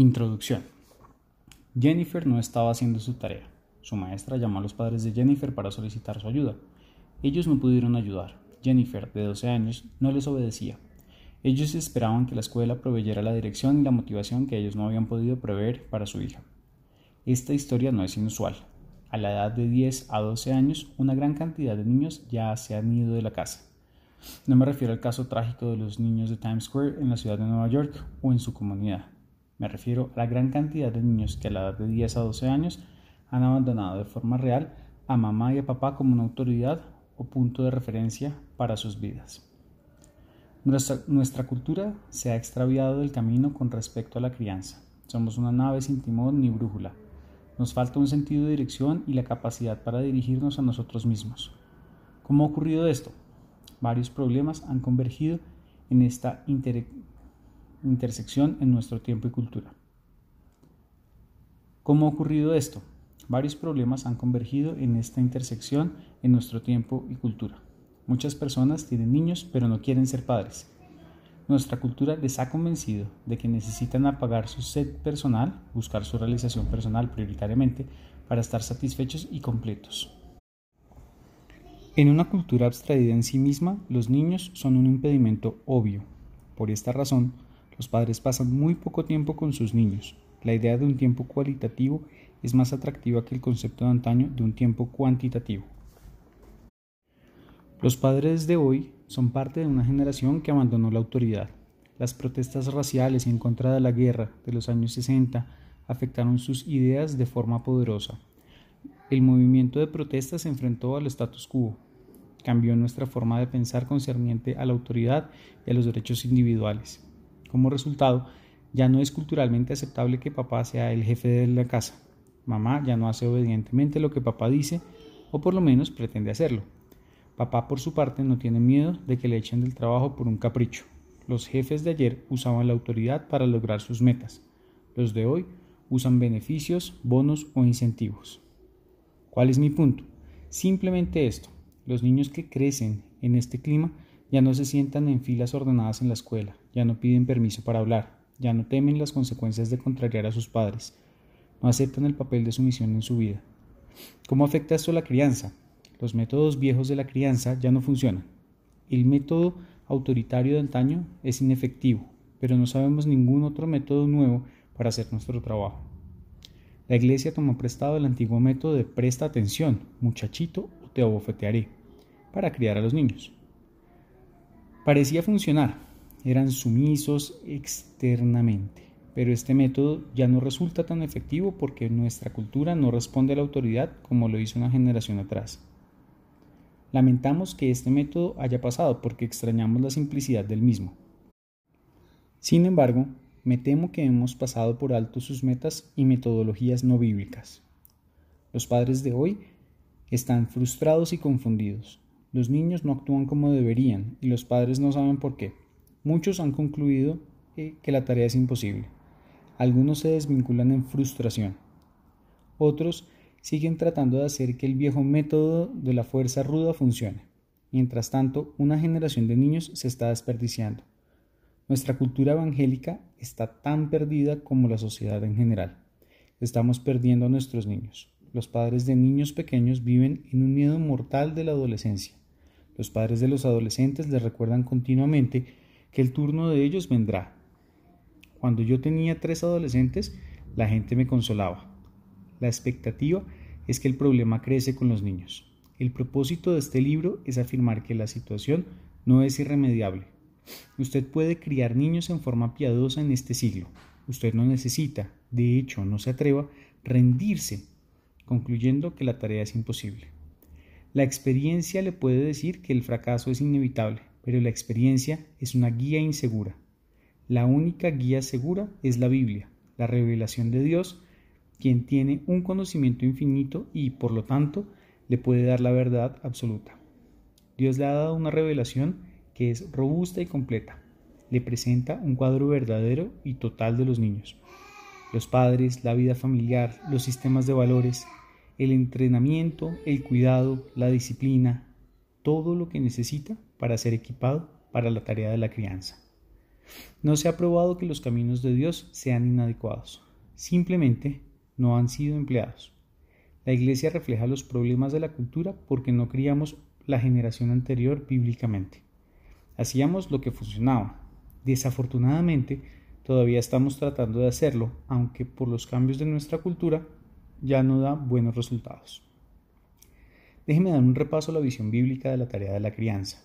Introducción. Jennifer no estaba haciendo su tarea. Su maestra llamó a los padres de Jennifer para solicitar su ayuda. Ellos no pudieron ayudar. Jennifer, de 12 años, no les obedecía. Ellos esperaban que la escuela proveyera la dirección y la motivación que ellos no habían podido prever para su hija. Esta historia no es inusual. A la edad de 10 a 12 años, una gran cantidad de niños ya se han ido de la casa. No me refiero al caso trágico de los niños de Times Square en la ciudad de Nueva York o en su comunidad. Me refiero a la gran cantidad de niños que a la edad de 10 a 12 años han abandonado de forma real a mamá y a papá como una autoridad o punto de referencia para sus vidas. Nuestra, nuestra, cultura se ha extraviado del camino con respecto a la crianza. Somos una nave sin timón ni brújula. Nos falta un sentido de dirección y la capacidad para dirigirnos a nosotros mismos. ¿Cómo ha ocurrido esto? Varios problemas han convergido en esta intersección en nuestro tiempo y cultura. ¿Cómo ha ocurrido esto? Varios problemas han convergido en esta intersección en nuestro tiempo y cultura. Muchas personas tienen niños pero no quieren ser padres. Nuestra cultura les ha convencido de que necesitan apagar su sed personal, buscar su realización personal prioritariamente, para estar satisfechos y completos. En una cultura abstraída en sí misma, los niños son un impedimento obvio. Por esta razón, los padres pasan muy poco tiempo con sus niños. La idea de un tiempo cualitativo es más atractiva que el concepto de antaño de un tiempo cuantitativo. Los padres de hoy son parte de una generación que abandonó la autoridad. Las protestas raciales en contra de la guerra de los años 60 afectaron sus ideas de forma poderosa. El movimiento de protestas se enfrentó al status quo, cambió nuestra forma de pensar concerniente a la autoridad y a los derechos individuales. Como resultado, ya no es culturalmente aceptable que papá sea el jefe de la casa. Mamá ya no hace obedientemente lo que papá dice, o por lo menos pretende hacerlo. Papá, por su parte, no tiene miedo de que le echen del trabajo por un capricho. Los jefes de ayer usaban la autoridad para lograr sus metas. Los de hoy usan beneficios, bonos o incentivos. ¿Cuál es mi punto? Simplemente esto. Los niños que crecen en este clima ya no se sientan en filas ordenadas en la escuela, ya no piden permiso para hablar, ya no temen las consecuencias de contrariar a sus padres, no aceptan el papel de sumisión en su vida. ¿Cómo afecta esto a la crianza? Los métodos viejos de la crianza ya no funcionan. El método autoritario de antaño es inefectivo, pero no sabemos ningún otro método nuevo para hacer nuestro trabajo. La iglesia tomó prestado el antiguo método de presta atención, muchachito o te abofetearé, para criar a los niños. Parecía funcionar, eran sumisos externamente, pero este método ya no resulta tan efectivo porque nuestra cultura no responde a la autoridad como lo hizo una generación atrás. Lamentamos que este método haya pasado porque extrañamos la simplicidad del mismo. Sin embargo, me temo que hemos pasado por alto sus metas y metodologías no bíblicas. Los padres de hoy están frustrados y confundidos. Los niños no actúan como deberían y los padres no saben por qué. Muchos han concluido eh, que la tarea es imposible. Algunos se desvinculan en frustración. Otros siguen tratando de hacer que el viejo método de la fuerza ruda funcione. Mientras tanto, una generación de niños se está desperdiciando. Nuestra cultura evangélica está tan perdida como la sociedad en general. Estamos perdiendo a nuestros niños. Los padres de niños pequeños viven en un miedo mortal de la adolescencia. Los padres de los adolescentes les recuerdan continuamente que el turno de ellos vendrá. Cuando yo tenía tres adolescentes, la gente me consolaba. La expectativa es que el problema crece con los niños. El propósito de este libro es afirmar que la situación no es irremediable. Usted puede criar niños en forma piadosa en este siglo. Usted no necesita, de hecho, no se atreva, rendirse, concluyendo que la tarea es imposible. La experiencia le puede decir que el fracaso es inevitable, pero la experiencia es una guía insegura. La única guía segura es la Biblia, la revelación de Dios, quien tiene un conocimiento infinito y, por lo tanto, le puede dar la verdad absoluta. Dios le ha dado una revelación que es robusta y completa. Le presenta un cuadro verdadero y total de los niños. Los padres, la vida familiar, los sistemas de valores, el entrenamiento, el cuidado, la disciplina, todo lo que necesita para ser equipado para la tarea de la crianza. No se ha probado que los caminos de Dios sean inadecuados, simplemente no han sido empleados. La Iglesia refleja los problemas de la cultura porque no criamos la generación anterior bíblicamente. Hacíamos lo que funcionaba. Desafortunadamente, todavía estamos tratando de hacerlo, aunque por los cambios de nuestra cultura ya no da buenos resultados. Déjeme dar un repaso a la visión bíblica de la tarea de la crianza.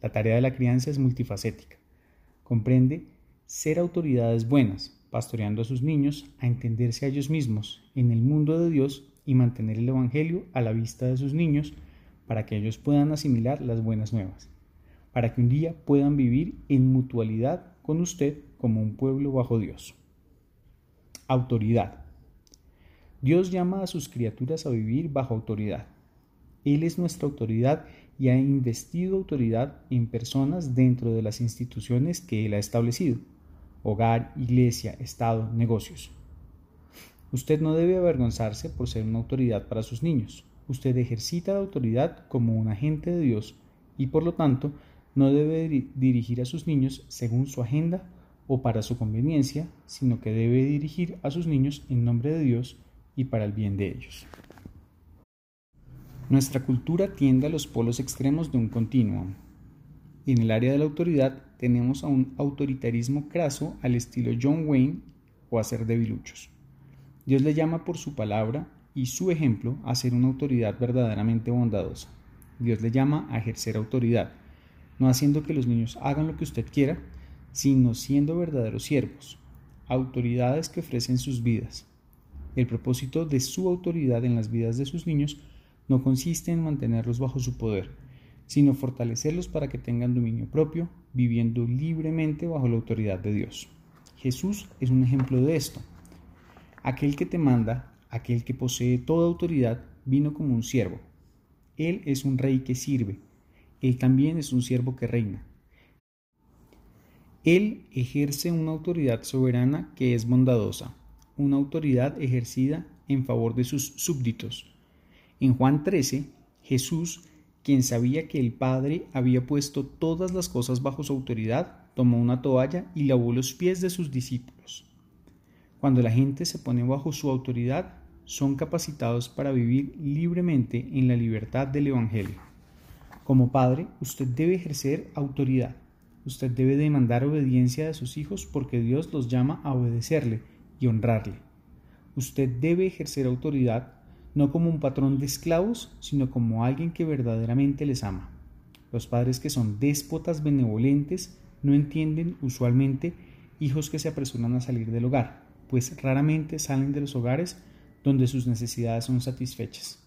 La tarea de la crianza es multifacética. Comprende ser autoridades buenas, pastoreando a sus niños a entenderse a ellos mismos en el mundo de Dios y mantener el Evangelio a la vista de sus niños para que ellos puedan asimilar las buenas nuevas, para que un día puedan vivir en mutualidad con usted como un pueblo bajo Dios. Autoridad. Dios llama a sus criaturas a vivir bajo autoridad. Él es nuestra autoridad y ha investido autoridad en personas dentro de las instituciones que Él ha establecido, hogar, iglesia, Estado, negocios. Usted no debe avergonzarse por ser una autoridad para sus niños. Usted ejercita la autoridad como un agente de Dios y por lo tanto no debe dirigir a sus niños según su agenda o para su conveniencia, sino que debe dirigir a sus niños en nombre de Dios y para el bien de ellos. Nuestra cultura tiende a los polos extremos de un continuo. En el área de la autoridad tenemos a un autoritarismo craso al estilo John Wayne o a ser debiluchos. Dios le llama por su palabra y su ejemplo a ser una autoridad verdaderamente bondadosa. Dios le llama a ejercer autoridad, no haciendo que los niños hagan lo que usted quiera, sino siendo verdaderos siervos, autoridades que ofrecen sus vidas. El propósito de su autoridad en las vidas de sus niños no consiste en mantenerlos bajo su poder, sino fortalecerlos para que tengan dominio propio, viviendo libremente bajo la autoridad de Dios. Jesús es un ejemplo de esto. Aquel que te manda, aquel que posee toda autoridad, vino como un siervo. Él es un rey que sirve. Él también es un siervo que reina. Él ejerce una autoridad soberana que es bondadosa, una autoridad ejercida en favor de sus súbditos. En Juan 13, Jesús, quien sabía que el Padre había puesto todas las cosas bajo su autoridad, tomó una toalla y lavó los pies de sus discípulos. Cuando la gente se pone bajo su autoridad, son capacitados para vivir libremente en la libertad del Evangelio. Como padre, usted debe ejercer autoridad. Usted debe demandar obediencia de sus hijos porque Dios los llama a obedecerle y honrarle. Usted debe ejercer autoridad no como un patrón de esclavos, sino como alguien que verdaderamente les ama. Los padres que son déspotas benevolentes no entienden usualmente hijos que se apresuran a salir del hogar, pues raramente salen de los hogares donde sus necesidades son satisfechas.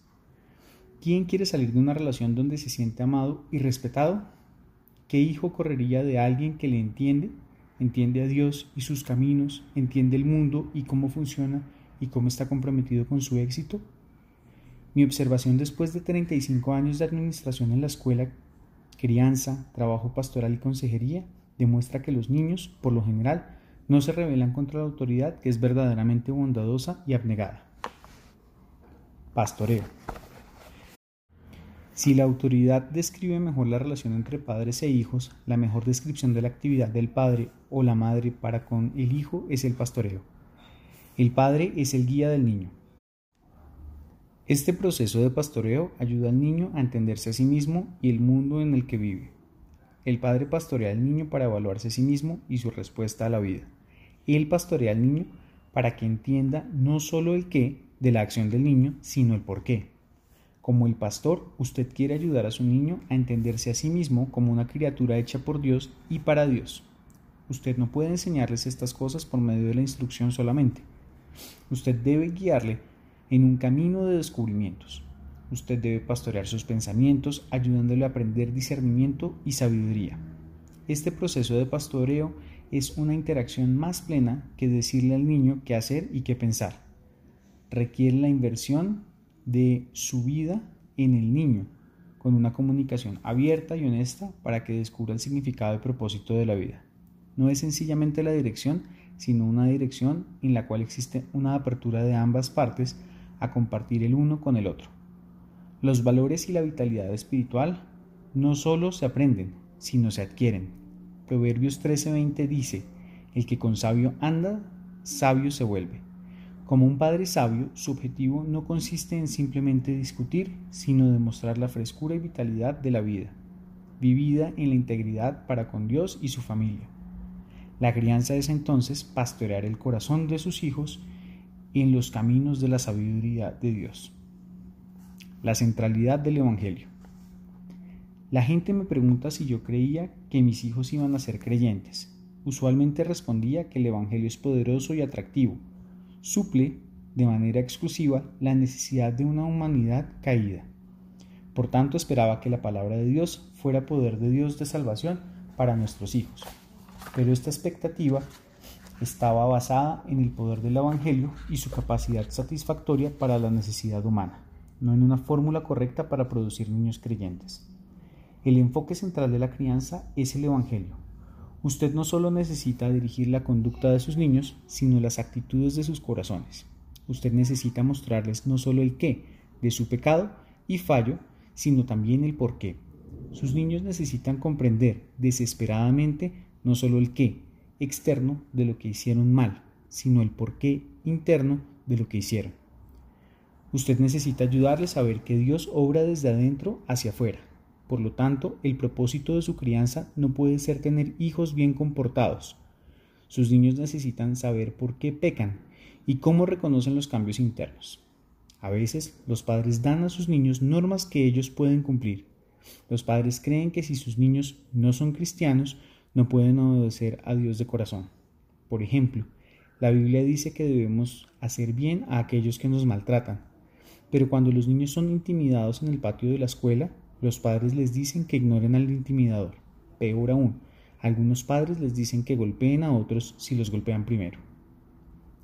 ¿Quién quiere salir de una relación donde se siente amado y respetado? ¿Qué hijo correría de alguien que le entiende, entiende a Dios y sus caminos, entiende el mundo y cómo funciona y cómo está comprometido con su éxito? Mi observación después de 35 años de administración en la escuela, crianza, trabajo pastoral y consejería demuestra que los niños, por lo general, no se rebelan contra la autoridad que es verdaderamente bondadosa y abnegada. Pastoreo. Si la autoridad describe mejor la relación entre padres e hijos, la mejor descripción de la actividad del padre o la madre para con el hijo es el pastoreo. El padre es el guía del niño, este proceso de pastoreo ayuda al niño a entenderse a sí mismo y el mundo en el que vive. El padre pastorea al niño para evaluarse a sí mismo y su respuesta a la vida. Él pastorea al niño para que entienda no solo el qué de la acción del niño, sino el por qué. Como el pastor, usted quiere ayudar a su niño a entenderse a sí mismo como una criatura hecha por Dios y para Dios. Usted no puede enseñarles estas cosas por medio de la instrucción solamente. Usted debe guiarle en un camino de descubrimientos. Usted debe pastorear sus pensamientos ayudándole a aprender discernimiento y sabiduría. Este proceso de pastoreo es una interacción más plena que decirle al niño qué hacer y qué pensar. Requiere la inversión de su vida en el niño, con una comunicación abierta y honesta para que descubra el significado y propósito de la vida. No es sencillamente la dirección, sino una dirección en la cual existe una apertura de ambas partes a compartir el uno con el otro. Los valores y la vitalidad espiritual no solo se aprenden, sino se adquieren. Proverbios 13:20 dice, el que con sabio anda, sabio se vuelve. Como un padre sabio, su objetivo no consiste en simplemente discutir, sino demostrar la frescura y vitalidad de la vida, vivida en la integridad para con Dios y su familia. La crianza es entonces pastorear el corazón de sus hijos en los caminos de la sabiduría de Dios. La centralidad del Evangelio. La gente me pregunta si yo creía que mis hijos iban a ser creyentes. Usualmente respondía que el Evangelio es poderoso y atractivo, suple de manera exclusiva la necesidad de una humanidad caída. Por tanto, esperaba que la palabra de Dios fuera poder de Dios de salvación para nuestros hijos. Pero esta expectativa estaba basada en el poder del Evangelio y su capacidad satisfactoria para la necesidad humana, no en una fórmula correcta para producir niños creyentes. El enfoque central de la crianza es el Evangelio, Usted no solo necesita dirigir la conducta de sus niños, sino las actitudes de sus corazones. Usted necesita mostrarles no solo el qué de su pecado y fallo, sino también el por qué. Sus niños necesitan comprender desesperadamente no solo el qué externo de lo que hicieron mal, sino el por qué interno de lo que hicieron. Usted necesita ayudarles a ver que Dios obra desde adentro hacia afuera, por lo tanto, el propósito de su crianza no puede ser tener hijos bien comportados. Sus niños necesitan saber por qué pecan y cómo reconocen los cambios internos. A veces, los padres dan a sus niños normas que ellos pueden cumplir. Los padres creen que si sus niños no son cristianos, no pueden obedecer a Dios de corazón. Por ejemplo, la Biblia dice que debemos hacer bien a aquellos que nos maltratan, pero cuando los niños son intimidados en el patio de la escuela, los padres les dicen que ignoren al intimidador. Peor aún, algunos padres les dicen que golpeen a otros si los golpean primero.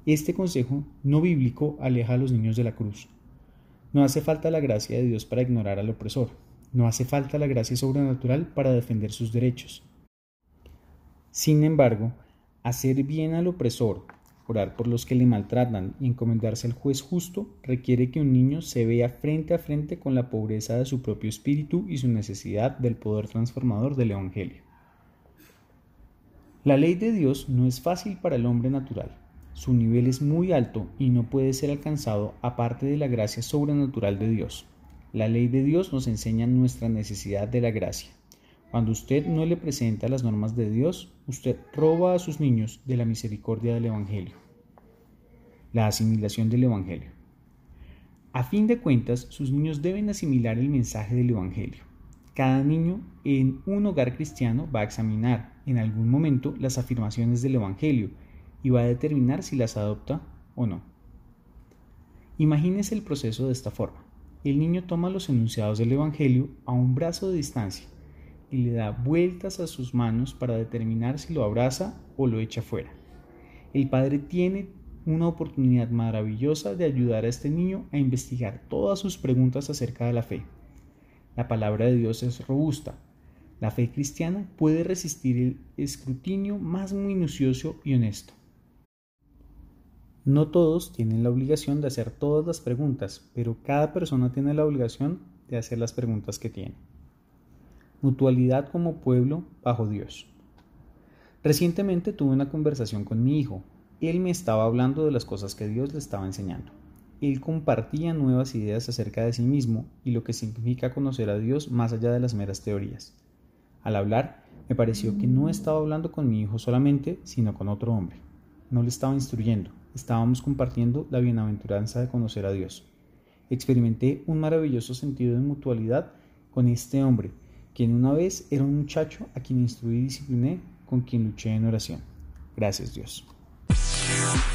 Este consejo no bíblico aleja a los niños de la cruz. No hace falta la gracia de Dios para ignorar al opresor. No hace falta la gracia sobrenatural para defender sus derechos. Sin embargo, hacer bien al opresor orar por los que le maltratan y encomendarse al juez justo requiere que un niño se vea frente a frente con la pobreza de su propio espíritu y su necesidad del poder transformador del Evangelio. La ley de Dios no es fácil para el hombre natural. Su nivel es muy alto y no puede ser alcanzado aparte de la gracia sobrenatural de Dios. La ley de Dios nos enseña nuestra necesidad de la gracia. Cuando usted no le presenta las normas de Dios, usted roba a sus niños de la misericordia del Evangelio. La asimilación del Evangelio. A fin de cuentas, sus niños deben asimilar el mensaje del Evangelio. Cada niño en un hogar cristiano va a examinar en algún momento las afirmaciones del Evangelio y va a determinar si las adopta o no. Imagínese el proceso de esta forma. El niño toma los enunciados del Evangelio a un brazo de distancia y le da vueltas a sus manos para determinar si lo abraza o lo echa fuera. El padre tiene una oportunidad maravillosa de ayudar a este niño a investigar todas sus preguntas acerca de la fe. La palabra de Dios es robusta. La fe cristiana puede resistir el escrutinio más minucioso y honesto. No todos tienen la obligación de hacer todas las preguntas, pero cada persona tiene la obligación de hacer las preguntas que tiene mutualidad como pueblo bajo Dios. Recientemente tuve una conversación con mi hijo. Él me estaba hablando de las cosas que Dios le estaba enseñando. Él compartía nuevas ideas acerca de sí mismo y lo que significa conocer a Dios más allá de las meras teorías. Al hablar, me pareció que no estaba hablando con mi hijo solamente, sino con otro hombre. No le estaba instruyendo, estábamos compartiendo la bienaventuranza de conocer a Dios. Experimenté un maravilloso sentido de mutualidad con este hombre quien una vez era un muchacho a quien instruí y discipliné, con quien luché en oración. Gracias Dios. Bye.